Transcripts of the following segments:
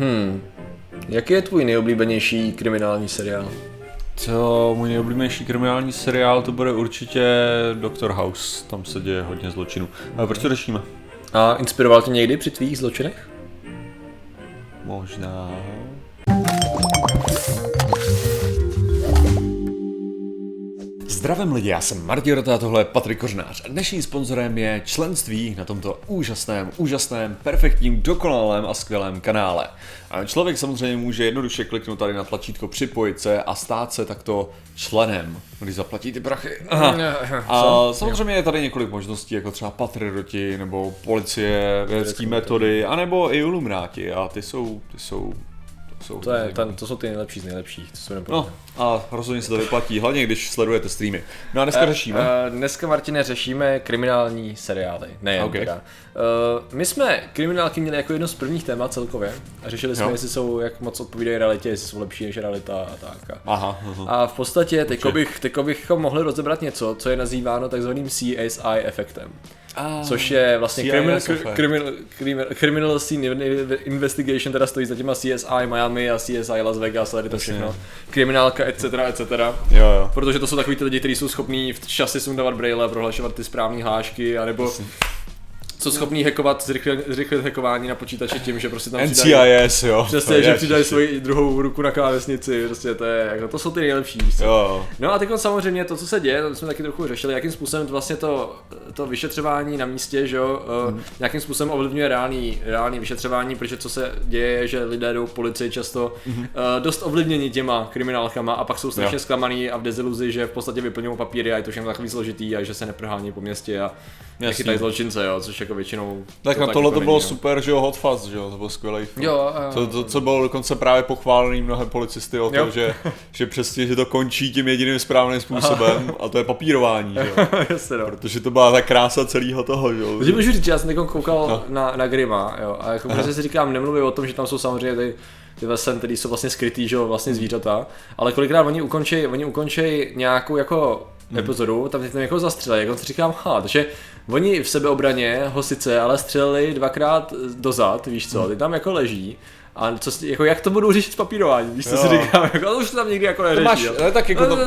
Hmm. Jaký je tvůj nejoblíbenější kriminální seriál? Co, můj nejoblíbenější kriminální seriál, to bude určitě Doctor House. Tam se děje hodně zločinů. Ale proč to řešíme? A inspiroval tě někdy při tvých zločinech? Možná... Zdravím lidi, já jsem Martin Rota a tohle je Patrik Kořnář a dnešním sponzorem je členství na tomto úžasném, úžasném, perfektním, dokonalém a skvělém kanále. A člověk samozřejmě může jednoduše kliknout tady na tlačítko připojit se a stát se takto členem, když zaplatí ty prachy. Aha. A samozřejmě je tady několik možností, jako třeba Patrioti, nebo policie, vědecké metody, anebo i Illuminati a ty jsou, ty jsou jsou to, je, ten, to jsou ty nejlepší z nejlepších, co jsou No a rozhodně se to vyplatí, hlavně když sledujete streamy. No a dneska uh, řešíme? Uh, dneska, Martine, řešíme kriminální seriály, nejen okay. teda. Uh, my jsme kriminálky měli jako jedno z prvních témat celkově a řešili jsme, jo. jestli jsou, jak moc odpovídají realitě, jestli jsou lepší než realita a tak. Aha, aha. A v podstatě teďko, bych, teďko bychom mohli rozebrat něco, co je nazýváno takzvaným CSI efektem. Ah, což je vlastně criminal, criminal, criminal, criminal Scene Investigation, teda stojí za těma CSI Miami a CSI Las Vegas, tady to všechno. Kriminálka, etc., etc. Jo, jo. Protože to jsou takový ty lidi, kteří jsou schopní v čase sundávat braille, prohlašovat ty správné hlášky, anebo Jasně co schopný hackovat, zrychlit, zrychlit hackování na počítače tím, že prostě tam přidají, NCIS, jo. Přesně, že přidají svoji druhou ruku na klávesnici, prostě to je, jako, to jsou ty nejlepší, jo. No a teď samozřejmě to, co se děje, to jsme taky trochu řešili, jakým způsobem to vlastně to, to vyšetřování na místě, že jo, hmm. nějakým způsobem ovlivňuje reálný, reálný vyšetřování, protože co se děje, je, že lidé jdou policii často hmm. uh, dost ovlivněni těma kriminálkama a pak jsou strašně jo. zklamaný a v deziluzi, že v podstatě vyplňují papíry a je to všechno takový složitý a že se neprohání po městě a nechytají zločince, jo, což jako většinou... Tak to na tohle to bylo jo. super, že jo, Hot Fuzz, že jo, to byl skvělý film. Jo, to, to, co bylo dokonce právě pochválený mnohem policisty o to, že, že přesně, že to končí tím jediným správným způsobem a to je papírování, že jo. Jasně, no. Protože to byla ta krása celého toho, že jo. Můžu můžu říct, já jsem koukal no. na, na Grima, jo, a jako prostě si říkám, nemluvím o tom, že tam jsou samozřejmě ty ty vesen, který jsou vlastně skrytý, že jo, vlastně zvířata, ale kolikrát oni ukončí, oni ukončí nějakou jako hmm. epizodu, tam tam jako zastřelí, jako si říkám, ha, takže oni v sebeobraně ho sice, ale střelili dvakrát dozad, víš co, ty tam jako leží a co, jako jak to budou řešit s papírováním, víš, co jo. si říkám, jako, už to tam někdy jako neřeší. Máš, ale tak jako tam,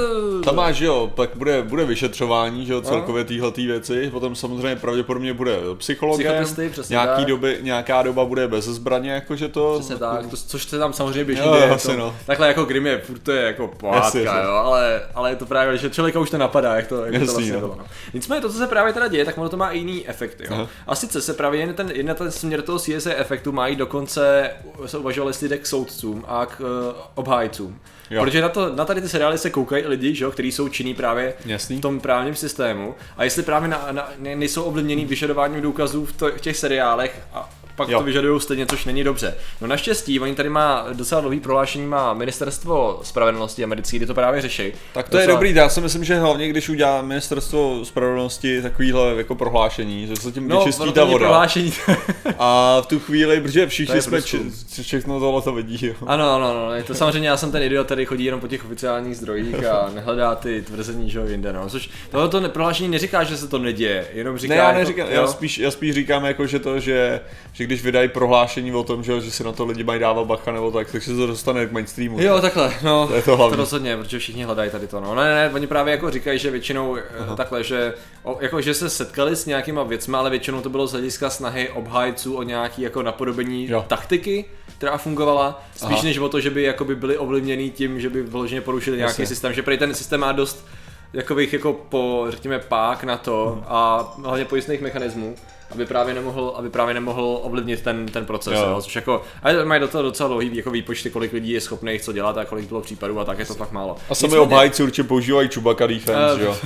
tam máš, jo, pak bude, bude vyšetřování, že jo, celkově téhle věci, potom samozřejmě pravděpodobně bude psychologem, nějaký tak. doby, nějaká doba bude bez zbraně, jakože to. Přesně tak, to, což se tam samozřejmě běží. Jo, asi, to, no. Takhle jako Grim je, furt to je jako pohádka, jo, ale, ale je to právě, že člověka už to napadá, jak to, jak Jasný, to vlastně no. bylo. No. Nicméně to, co se právě teda děje, tak ono to má i jiný efekt, jo. A sice se právě jen ten, jen ten směr toho CSA efektu mají dokonce, se uvažovali, jestli jde k soudcům a k uh, obhájcům. Jo. Protože na, to, na tady ty seriály se koukají lidi, že, kteří jsou činní právě Jasný. v tom právním systému. A jestli právě na, na, nejsou ovlivněný vyžadováním důkazů v, to, v těch seriálech a pak jo. to vyžadují stejně, což není dobře. No naštěstí, oni tady má docela dlouhý prohlášení, má ministerstvo spravedlnosti americké, kde to právě řeší. Tak to docela... je dobrý, já si myslím, že hlavně když udělá ministerstvo spravedlnosti takovýhle jako prohlášení, že se tím no, vyčistí ta voda. Prohlášení. a v tu chvíli, protože všichni jsme či, všechno tohle to vidí. Jo. Ano, ano, ano, je to samozřejmě, já jsem ten idiot, který chodí jenom po těch oficiálních zdrojích a nehledá ty tvrzení, že jo, jinde, no. Což tohle prohlášení neříká, že se to neděje, jenom říká. Ne, já jako- neříkám, jako, já, spíš, já spíš říkám jako, že to, že, že když vydají prohlášení o tom, že, že si na to lidi mají dávat bacha nebo tak, tak se to dostane k mainstreamu. Jo, takhle, no, to, je to, hlavní. to rozhodně, protože všichni hledají tady to. No, ne, ne, ne oni právě jako říkají, že většinou eh, Aha. takhle, že, o, jako, že se setkali s nějakýma věcmi, ale většinou to bylo z hlediska snahy obhájců o nějaký jako napodobení jo. taktiky, která fungovala, spíš Aha. než o to, že by jakoby byli ovlivněni tím, že by vloženě porušili nějaký Jasně. systém, že prý ten systém má dost jakových jako po, řekněme, pák na to hmm. a hlavně pojistných mechanismů, aby právě nemohl, aby právě nemohl ovlivnit ten, ten proces, jo. Jo, což jako, a mají do toho docela dlouhý jako výpočty, kolik lidí je schopných co dělat a kolik bylo případů a tak je to fakt málo. A sami obhájci určitě používají Chewbacca defense, uh, jo?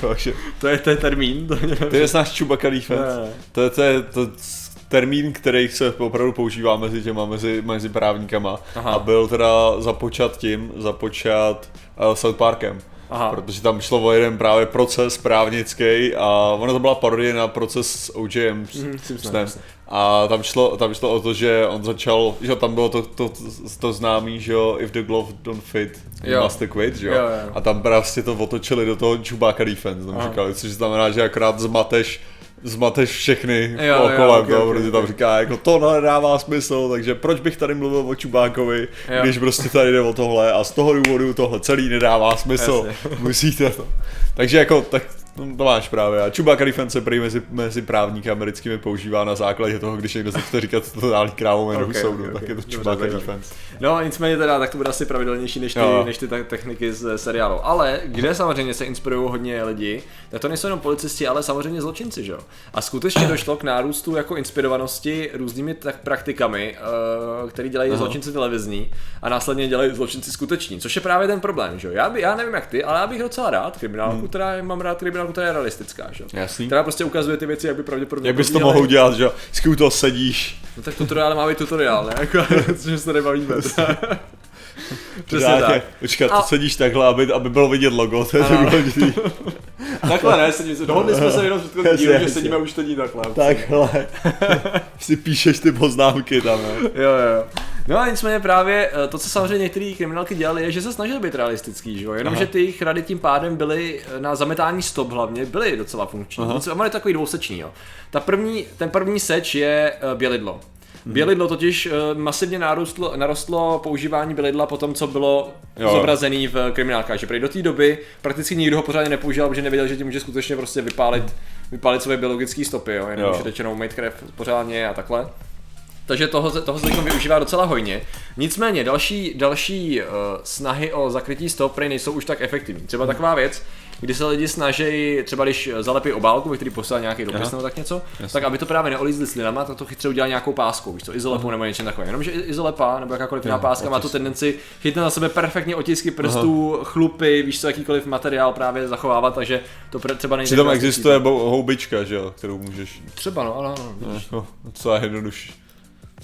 to, je, to je termín. To je náš Chewbacca defense. Ne. To, je, to je to termín, který se opravdu používá mezi těma, mezi, mezi právníkama Aha. a byl teda započat tím, započat uh, South Parkem. Aha. protože tam šlo o jeden právě proces právnický a ono to byla parodie na proces s OJM. Mm, a tam šlo, tam šlo o to, že on začal, že tam bylo to, to, to, to známý, že jo, if the glove don't fit, you must quit, že jo? Jo, jo. A tam prostě to otočili do toho Chewbacca defense, tam říkali, což znamená, že akorát zmateš zmateš všechny jo, okay, okay, protože okay. tam říká, jako to nedává smysl, takže proč bych tady mluvil o Čubákovi, jo. když prostě tady jde o tohle a z toho důvodu tohle celý nedává smysl, musíte to. Takže jako, tak No, to máš právě. A Chewbacca defense prý mezi, mezi právníky americkými používá na základě toho, když někdo se chce říkat totální krávo jméno okay, soudu, okay, okay. tak je to Chewbacca defense. No nicméně teda, tak to bude asi pravidelnější než ty, no. než ty techniky z seriálu. Ale kde samozřejmě se inspirují hodně lidi, tak to nejsou jenom policisti, ale samozřejmě zločinci, že jo. A skutečně došlo k nárůstu jako inspirovanosti různými tak praktikami, uh, který dělají Aha. zločinci televizní a následně dělají zločinci skuteční, což je právě ten problém, že jo. Já, by, já nevím jak ty, ale já bych docela rád kriminálku, hmm. která mám rád kriminálku stránku, která je realistická, že? Jasný. Která prostě ukazuje ty věci, jak by pravděpodobně Jak bys to mohl dělat, že? Vždycky u toho sedíš. No tak tutoriál má být tutoriál, ne? Jako, což se nebavíme. Přesně tak. Počkat, a... sedíš takhle, aby, aby bylo vidět logo, to je důležitý. takhle ne, sedím se, dohodli jsme se jenom v předchozí dílu, že sedíme už teď takhle. Takhle. si píšeš ty poznámky tam, ne? Jo, jo. No a nicméně právě eh, to, co samozřejmě některé kriminálky dělali, je, že se snažili být realistický, že jo? Jenomže ty jejich rady tím pádem byly eh, na zametání stop hlavně, byly docela funkční. On je takový dvousečný, jo. Ta první, ten první seč je uh, bělidlo. Mhm. Bělidlo totiž uh, masivně narostlo, narostlo používání bělidla po tom, co bylo jo. zobrazený v kriminálkách. Že do té doby prakticky nikdo ho pořádně nepoužíval, protože nevěděl, že tím může skutečně prostě vypálit, vypálit své biologické stopy, jo? jenom jo. řečenou mít krev pořádně a takhle. Takže toho, toho se využívá docela hojně. Nicméně další, další uh, snahy o zakrytí stop nejsou už tak efektivní. Třeba taková věc, kdy se lidi snaží, třeba když zalepí obálku, ve který poslal nějaký dopis nebo tak něco, Jasně. tak aby to právě neolízli slinama, tak to chytře udělá nějakou páskou, víš co, izolepou nebo něčem takovým. Jenomže izolepa nebo jakákoliv jiná páska má tu tendenci chytnout na sebe perfektně otisky prstů, Aha. chlupy, víš co, jakýkoliv materiál právě zachovávat, takže to třeba nejde. Přitom existuje houbička, že jo, kterou můžeš. Třeba no, ale ano. No, co je jednodušší.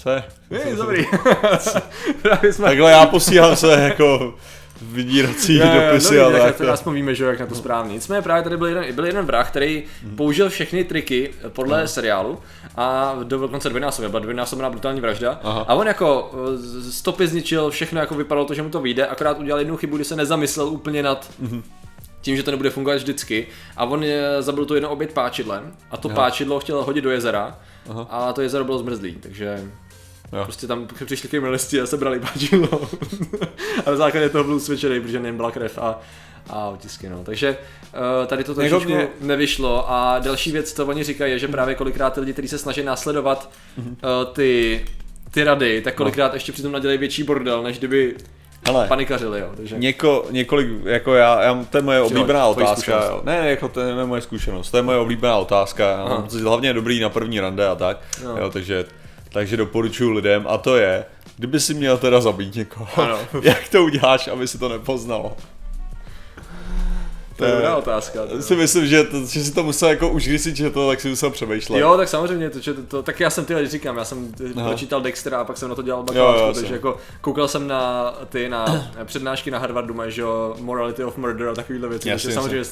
Co je? Je, dobrý. jsme... Takhle já posílám se jako vydírací ne, dopisy no, a tak. tak aspoň víme, že jak na to správně. Nicméně právě tady byl jeden, byl jeden vrah, který hmm. použil všechny triky podle hmm. seriálu a do dokonce dvojnásobně, byla dvojnásobná brutální vražda. Aha. A on jako eh, stopy zničil, všechno jako vypadalo to, že mu to vyjde, akorát udělal jednu chybu, kdy se nezamyslel úplně nad hmm tím, že to nebude fungovat vždycky. A on je, zabil tu jedno oběť páčidlem a to Aha. páčidlo chtěl hodit do jezera Aha. a to jezero bylo zmrzlý, takže Jo. Prostě tam přišli kriminalisti a sebrali páčidlo. a na základě toho byl usvědčený, protože nejen byla krev a, a otisky. No. Takže uh, tady to trošičku mě... nevyšlo. A další věc, co oni říkají, je, že právě kolikrát ty lidi, kteří se snaží následovat uh, ty, ty rady, tak kolikrát no. ještě přitom nadělají větší bordel, než kdyby Hele, panikařili, jo. Takže... Něko, několik, jako já, já, to je moje oblíbená otázka. Jo. Ne, jako to je moje zkušenost, to je moje oblíbená otázka. Já hlavně je dobrý na první rande a tak, no. jo, takže takže doporučuji lidem a to je, kdyby si měl teda zabít někoho, ano. jak to uděláš, aby si to nepoznalo? To je dobrá otázka. To si myslím, že, to, že si to musel jako už když si četl, tak si musel přemýšlet. Jo, tak samozřejmě, to, to, to, tak já jsem ty říkám, já jsem Aha. pročítal Dextera a pak jsem na to dělal bakalářku, takže jako koukal jsem na ty na přednášky na Harvardu, mají, že Morality of Murder a takovýhle věci, jasně, takže samozřejmě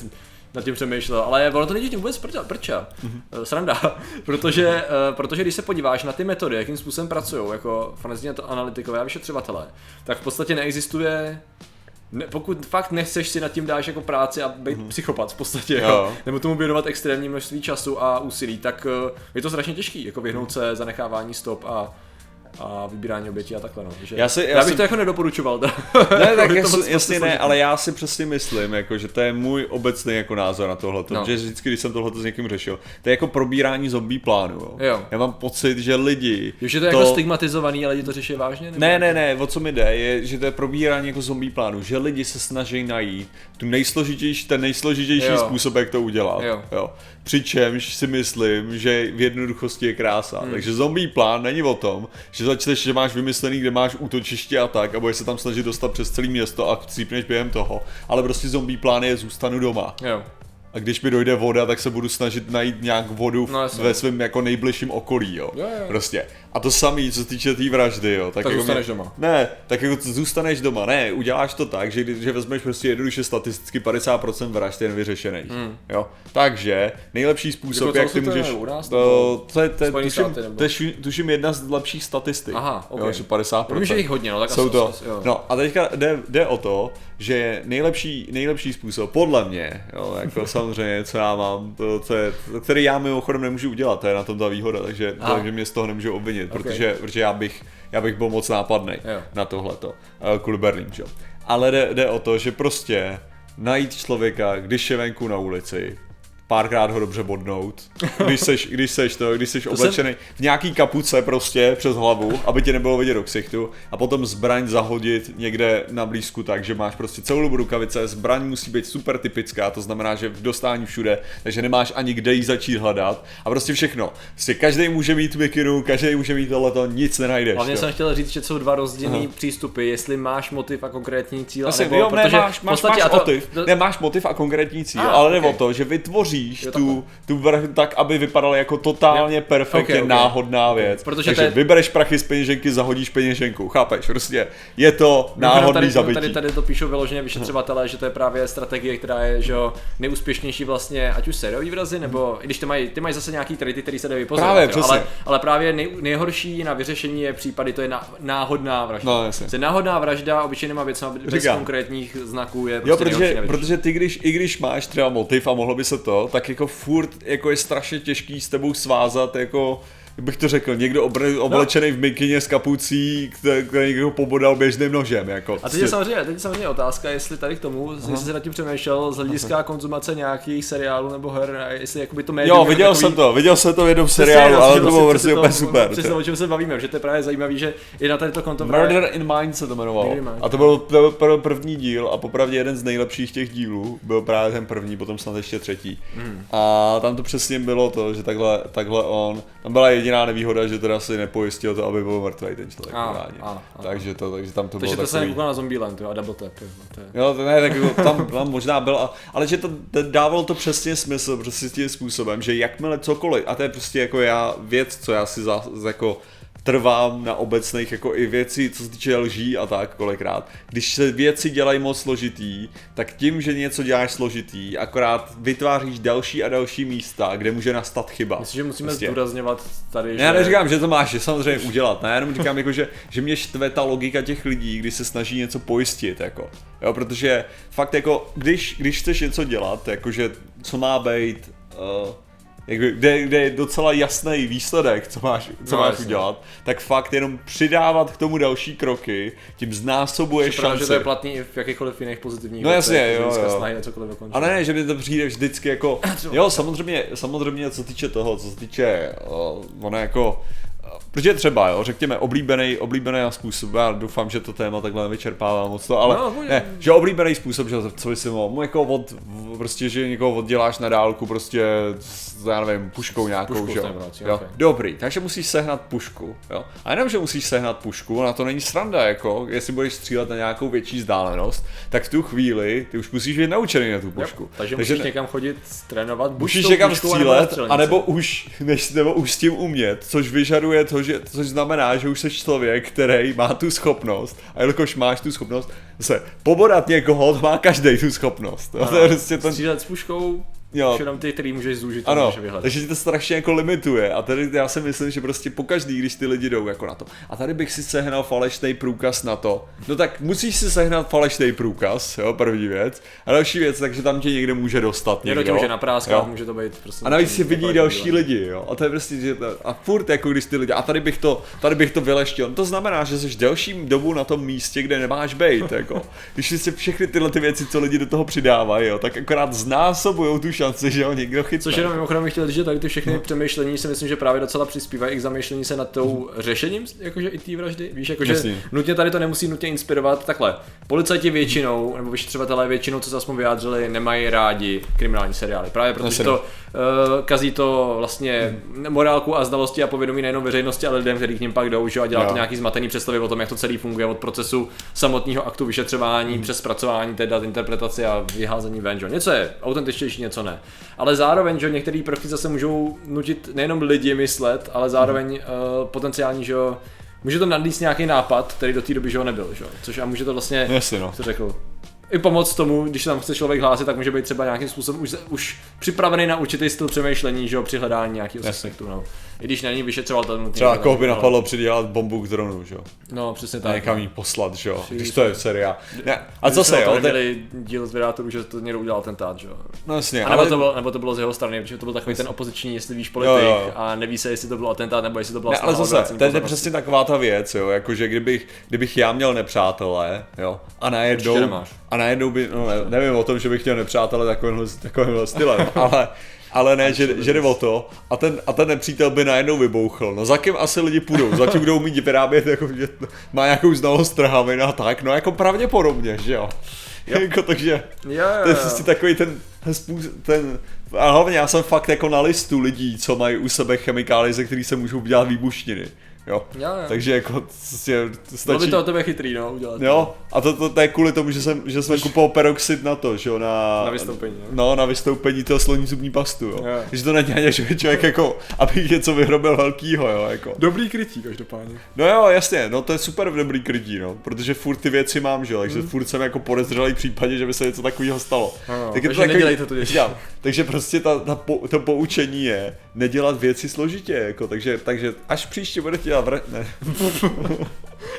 nad tím přemýšlel, ale ono to není tím vůbec prča, prča. Mm-hmm. sranda, protože, uh, protože když se podíváš na ty metody, jakým způsobem pracují jako forenzní analytikové a vyšetřovatelé, tak v podstatě neexistuje ne, pokud fakt nechceš si nad tím dáš jako práci a být mm-hmm. psychopat v podstatě, jo. nebo tomu věnovat extrémní množství času a úsilí, tak uh, je to strašně těžký, jako vyhnout se zanechávání stop a a vybírání obětí a takhle. No. Že já, si, já, já bych si... to jako nedoporučoval. ne, tak jas, jasně ne, ale já si přesně myslím, jako, že to je můj obecný jako názor na tohle. No. Že vždycky, když jsem tohle s někým řešil, to je jako probírání zombie plánu. Jo. Jo. Já mám pocit, že lidi. Jo, že to je jako to... jako stigmatizovaný a lidi to řeší vážně? Nebo? Ne, ne, ne, o co mi jde, je, že to je probírání jako zombie plánu, že lidi se snaží najít tu nejsložitější, ten nejsložitější jo. způsob, jak to udělat. Jo. Jo. Přičemž si myslím, že v jednoduchosti je krása. Hmm. Takže zombie plán není o tom, že začneš, že máš vymyslený, kde máš útočiště a tak, a budeš se tam snažit dostat přes celé město a cípneš během toho. Ale prostě zombie plán je zůstanu doma. Jo. A když mi dojde voda, tak se budu snažit najít nějak vodu no, ve svém jako nejbližším okolí, jo. jo, jo. Prostě. A to samý, co se týče té tý vraždy, jo. Tak, tak jako zůstaneš mě, doma. Ne, tak jako zůstaneš doma, ne, uděláš to tak, že, že vezmeš prostě jednoduše statisticky 50% vražd jen vyřešených, hmm. jo. Takže nejlepší způsob, jako jak ty můžeš... To, to, je, to, je, tuším, to je tuším jedna z lepších statistik. Aha, okay. jo, 50%. Vím, že jich hodně, no tak Jsou to. Jo. No a teďka jde, jde o to, že nejlepší, nejlepší způsob, podle mě, jo, jako samozřejmě, co já mám, to, co je, který já mimochodem nemůžu udělat, to je na tom ta výhoda, takže, takže mě z toho nemůžu obvinit, okay. protože, protože já bych, já bych byl moc nápadný na tohleto, eh, kvůli Berlín, že? Ale jde, jde o to, že prostě najít člověka, když je venku na ulici, párkrát ho dobře bodnout. Když seš, když seš to, když seš to oblečený jsem... v nějaký kapuce prostě přes hlavu, aby tě nebylo vidět do ksichtu a potom zbraň zahodit někde na blízku tak, že máš prostě celou dobu rukavice, zbraň musí být super typická, to znamená, že v dostání všude, takže nemáš ani kde jí začít hledat a prostě všechno. Prostě každý může mít mikinu, každý může mít tohleto, nic nenajdeš. Hlavně jsem chtěl říct, že jsou dva rozdílné přístupy, jestli máš motiv a konkrétní cíl, Asi, nebo, jo, protože ne, máš, máš, máš, to, motiv, to... ne, máš motiv a konkrétní cíl, ah, ale okay. o to, že vytvoří tvoříš jo, tu, tu vrch tak, aby vypadala jako totálně jo. perfektně okay, okay. náhodná věc. Protože Takže je... vybereš prachy z peněženky, zahodíš peněženku, chápeš? Prostě je to náhodný tady, zabití. Tady, tady to píšou vyloženě vyšetřovatelé, že to je právě strategie, která je že neúspěšnější vlastně, ať už sériový vrazy, nebo i když ty mají, ty mají zase nějaký trity, který se dají vypozorovat, právě, jo, ale, ale, právě nej, nejhorší na vyřešení je případy, to je na, náhodná vražda. No, jasně. náhodná vražda obyčejnýma věcmi bez Říkám. konkrétních znaků je prostě Jo, protože, protože ty když, i když máš třeba motiv a mohlo by se to, tak jako furt jako je strašně těžký s tebou svázat jako bych to řekl, někdo obr- no. oblečený no. v mikině s kapucí, který, který někdo pobodal běžným nožem. Jako. A teď je, samozřejmě, teď je samozřejmě otázka, jestli tady k tomu, Aha. jestli se nad tím přemýšlel z hlediska Aha. konzumace nějakých seriálů nebo her, jestli jakoby to médium Jo, viděl takový... jsem to, viděl jsem to v jednom seriálu, ale to bylo prostě úplně super. Přesně o čem se bavíme, že to je právě zajímavé, že i na tady to konto Murder in Mind se to jmenovalo. A to byl, to byl první díl a popravdě jeden z nejlepších těch dílů byl právě ten první, potom snad ještě třetí. Hmm. A tam to přesně bylo to, že takhle, takhle on, tam byla jediná nevýhoda, že teda si nepojistil to, aby byl mrtvý ten člověk. A, a, a, takže to, takže tam to takže bylo to takový... se na Zombieland, jo, a Double Tap. Jo, to je... jo to ne, tak jako tam, tam možná byl, a, ale že to, to dávalo to přesně smysl, prostě tím způsobem, že jakmile cokoliv, a to je prostě jako já věc, co já si za, jako trvám na obecných jako i věci, co se týče lží a tak kolikrát. Když se věci dělají moc složitý, tak tím, že něco děláš složitý, akorát vytváříš další a další místa, kde může nastat chyba. Myslím, že musíme prostě. zdůrazňovat tady, že... Já neříkám, že to máš že samozřejmě udělat, ne, jenom říkám, jako, že, že mě štve ta logika těch lidí, když se snaží něco pojistit, jako. Jo, protože fakt jako, když, když chceš něco dělat, jakože co má být, uh, jako, kde, kde je docela jasný výsledek, co máš, co no, máš udělat, tak fakt jenom přidávat k tomu další kroky, tím znásobuje šance. že to je platný i v jakýchkoliv jiných pozitivních No jasně, jo, jo. jo. A ne, že mi to přijde vždycky jako, jo, samozřejmě, samozřejmě co týče toho, co se týče, uh, ono jako, Protože třeba, jo, řekněme, oblíbený, oblíbený způsob, já doufám, že to téma takhle nevyčerpává moc to, ale no, ne, že oblíbený způsob, že co by si mohl, jako od, prostě, že někoho odděláš na dálku prostě, já nevím, puškou nějakou, pušku že jo. Okay. Dobrý, takže musíš sehnat pušku, jo. A jenom, že musíš sehnat pušku, na to není sranda, jako, jestli budeš střílet na nějakou větší vzdálenost, tak v tu chvíli ty už musíš být naučený na tu pušku. Jo, takže, takže musíš ne... někam chodit, trénovat, musíš někam střílet, anebo už, než, nebo už s tím umět, což vyžaduje to, že, což znamená, že už jsi člověk, který má tu schopnost, a jelikož máš tu schopnost, se pobodat někoho, má každý tu schopnost. Ano, to je prostě ten... Střílet s puškou, Jo. Jenom ty, který můžeš zúžit ano, můžeš vyhledat. takže ti to strašně jako limituje a tady já si myslím, že prostě pokaždý, když ty lidi jdou jako na to. A tady bych si sehnal falešný průkaz na to. No tak musíš si sehnat falešný průkaz, jo, první věc. A další věc, takže tam tě někde může dostat. Někdo tě může napráskat, může to být prostě. A navíc si vidí další díle. lidi, jo. A to je prostě, že to, a furt jako když ty lidi, a tady bych to, tady bych to vyleštil. No to znamená, že jsi delší dobu na tom místě, kde nemáš být, jako. Když si všechny tyhle ty věci, co lidi do toho přidávají, jo, tak akorát znásobují tu šanci, že ho někdo chytne. Což jenom mimochodem bych chtěl říct, že tady ty všechny no. přemýšlení si myslím, že právě docela přispívají i k zamýšlení se nad tou řešením, jakože i té vraždy. Víš, jakože Jasně. nutně tady to nemusí nutně inspirovat takhle. Policajti většinou, nebo vyšetřovatelé většinou, co se aspoň vyjádřili, nemají rádi kriminální seriály. Právě protože to kazí to vlastně hmm. morálku a znalosti a povědomí nejenom veřejnosti, ale lidem, kteří k ním pak jdou, že a dělá to nějaký zmatený představy o tom, jak to celý funguje od procesu samotného aktu vyšetřování hmm. přes zpracování té dat, interpretaci a vyházení ven. Že? Něco je autentičtější, něco ne. Ale zároveň, že některé prvky zase můžou nutit nejenom lidi myslet, ale zároveň mm. uh, potenciální, že jo, může to nadlíst nějaký nápad, který do té doby, že ho nebyl, že jo, což a může to vlastně, Jasně, no. co řekl, i pomoct tomu, když tam chce člověk hlásit, tak může být třeba nějakým způsobem už, už připravený na určitý styl přemýšlení, že jo, při hledání nějakého suspektu, no. I když není vyšetřovatel. Třeba koho by napadlo přidělat bombu k dronu, že jo? No, přesně tak. A někam jí poslat, že jo? Když to je seriál. Ne. A co se, jo? Ten... díl z Vedátorů, že to někdo udělal ten tát, že jo? No jasně. A nebo, ale... to bylo, nebo to bylo z jeho strany, protože to byl takový ten opoziční, jestli víš politik jo, jo. a neví se, jestli to bylo atentát nebo jestli to bylo. ne, ale zase, to je přesně taková ta věc, jo, jakože kdybych, kdybych já měl nepřátelé, jo, a najednou, a najednou by, no ne, nevím o tom, že bych měl nepřátelé takovým, takovým stylem, ale ale ne, že, že jde o to a ten, a ten nepřítel by najednou vybouchl. No za kým asi lidi půjdou? Za tím budou mít vyrábět, jako, že má nějakou znalost trhavin a tak, no jako pravděpodobně, že jo. Yep. jako, takže jo, jo, jo. to je prostě takový ten, ten, způsob, ten a hlavně já jsem fakt jako na listu lidí, co mají u sebe chemikálie, ze kterých se můžou dělat výbušniny. Jo. Jo, jo. Takže jako prostě stačí... Bylo by to o tebe chytrý, no, udělat. Jo, a to, to, to, je kvůli tomu, že jsem, že jsem kupoval peroxid na to, že jo, na... Na vystoupení, jo. No, na vystoupení toho sloní zubní pastu, jo. jo. Takže to ani, že člověk jako, aby něco vyrobil velkýho, jo, jako. Dobrý krytí, každopádně. No jo, jasně, no to je super v dobrý krytí, no, protože furt ty věci mám, že jo, takže hmm. furt jsem jako podezřelý případě, že by se něco takového stalo. No, takže to takový, to děti. takže prostě ta, ta po, to poučení je nedělat věci složitě, jako, takže, takže až příště budete dělat, vr... ne.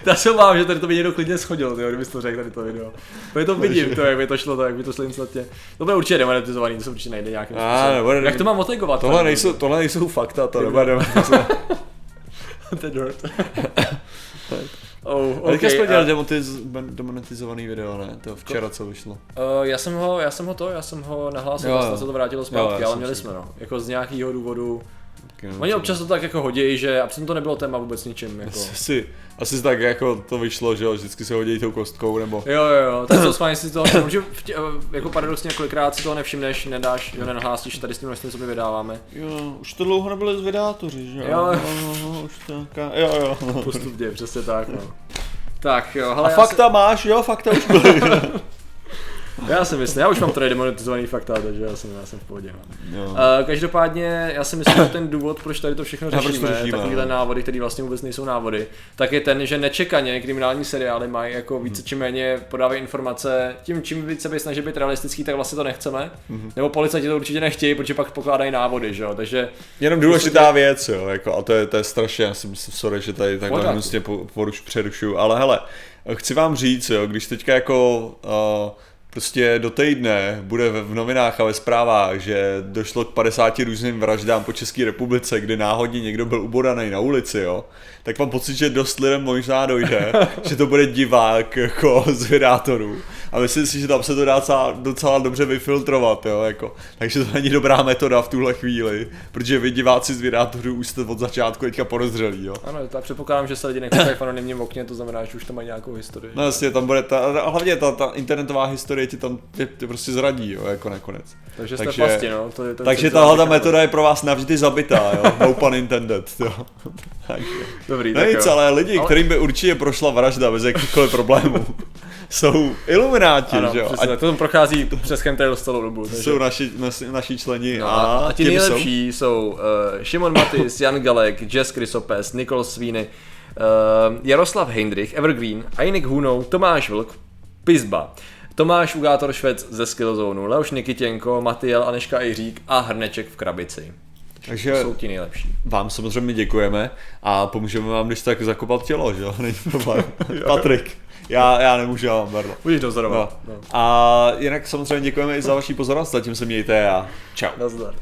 Já se obávám, že tady to by někdo klidně schodil, tyjo, kdybys to řekl tady to video. To to vidím, to, jak by to šlo, to, jak by to šlo instantně. To bude určitě demonetizovaný, to se určitě najde nějakým způsobem. Nebude, jak to mám otegovat? Tohle nejsou, tohle nejsou fakta, to nebude demonetizovat. The dirt. Oh, okay. teďka jsme dělali demonetiz, demonetizovaný video, ne? To včera, co vyšlo. Uh, já jsem ho, já jsem ho to, já jsem ho nahlásil, jo, vlastně se to vrátilo zpátky, jo, ale měli jsme no. Jako z nějakého důvodu Oni občas to tak jako hodí, že a přitom to nebylo téma vůbec ničím. Jako. Asi, asi tak jako to vyšlo, že jo, vždycky se hodí tou kostkou, nebo... Jo, jo, jo, tak to si to, že tě, jako paradoxně několikrát si toho nevšimneš, nedáš, jo, nenahlásíš tady s tím množstvím, co my vydáváme. Jo, už to dlouho nebyly z vydátoři, že jo? Jo, jo, jo, už to, jo, jo. Postupně, přesně tak, no. Tak jo, hele, A fakta si... máš, jo, fakta už byly. Já si myslím, já už mám tady demonetizovaný fakta, takže já jsem, já jsem v pohodě. Uh, každopádně, já si myslím, že ten důvod, proč tady to všechno řešíme, řešíme takovýhle no. návody, které vlastně vůbec nejsou návody, tak je ten, že nečekaně kriminální seriály mají jako více či méně podávají informace, tím čím více by snaží být realistický, tak vlastně to nechceme. Mm-hmm. Nebo policajti to určitě nechtějí, protože pak pokládají návody, že jo. Takže jenom důležitá věc, jo, jako, a to je, to je strašně, já jsem sorry, že tady takhle hnusně poruš, přerušuju, ale hele, chci vám říct, jo, když teďka jako uh, prostě do týdne bude v novinách a ve zprávách, že došlo k 50 různým vraždám po České republice, kdy náhodně někdo byl ubodaný na ulici, jo, tak mám pocit, že dost lidem možná dojde, že to bude divák jako z vydátorů a myslím si, že tam se to dá docela, docela dobře vyfiltrovat, jo, jako. takže to není dobrá metoda v tuhle chvíli, protože vy diváci z vydátorů už jste od začátku teďka podezřelí, jo. Ano, tak předpokládám, že se lidi nekoukají v anonymním okně, to znamená, že už tam mají nějakou historii. No jasně, tam bude ta, a hlavně ta, ta internetová historie ti tam tě, tě prostě zradí, jo, jako nakonec. Takže jste takže, pasti, no. To je to takže tahle ta metoda je pro vás navždy zabitá, jo, no pun intended, jo. Dobrý, no tak jo. ale lidi, ale... kterým by určitě prošla vražda bez jakýchkoliv problémů, jsou ilumináti, ano, že jo? A to tam prochází přes chemtrail celou dobu. Takže... Jsou naši, naši, naši členi no, a, a ti nejlepší jsou, jsou uh, Šimon Matis, Jan Galek, Jess Krysopes, Nikol Svíny, uh, Jaroslav Heindrich, Evergreen, Ainik Hunou, Tomáš Vlk, Pizba. Tomáš Ugátor Švec ze Skillzone, Leoš Nikitěnko, Matyjel Aneška Jiřík a Hrneček v krabici. Takže jsou ti nejlepší. Vám samozřejmě děkujeme a pomůžeme vám, když tak zakopat tělo, že jo? Není problém. Patrik. Já, já nemůžu, já mám berlo. Můžeš dozorovat. No. No. A jinak samozřejmě děkujeme i za vaši pozornost, zatím se mějte a čau. Nazdar.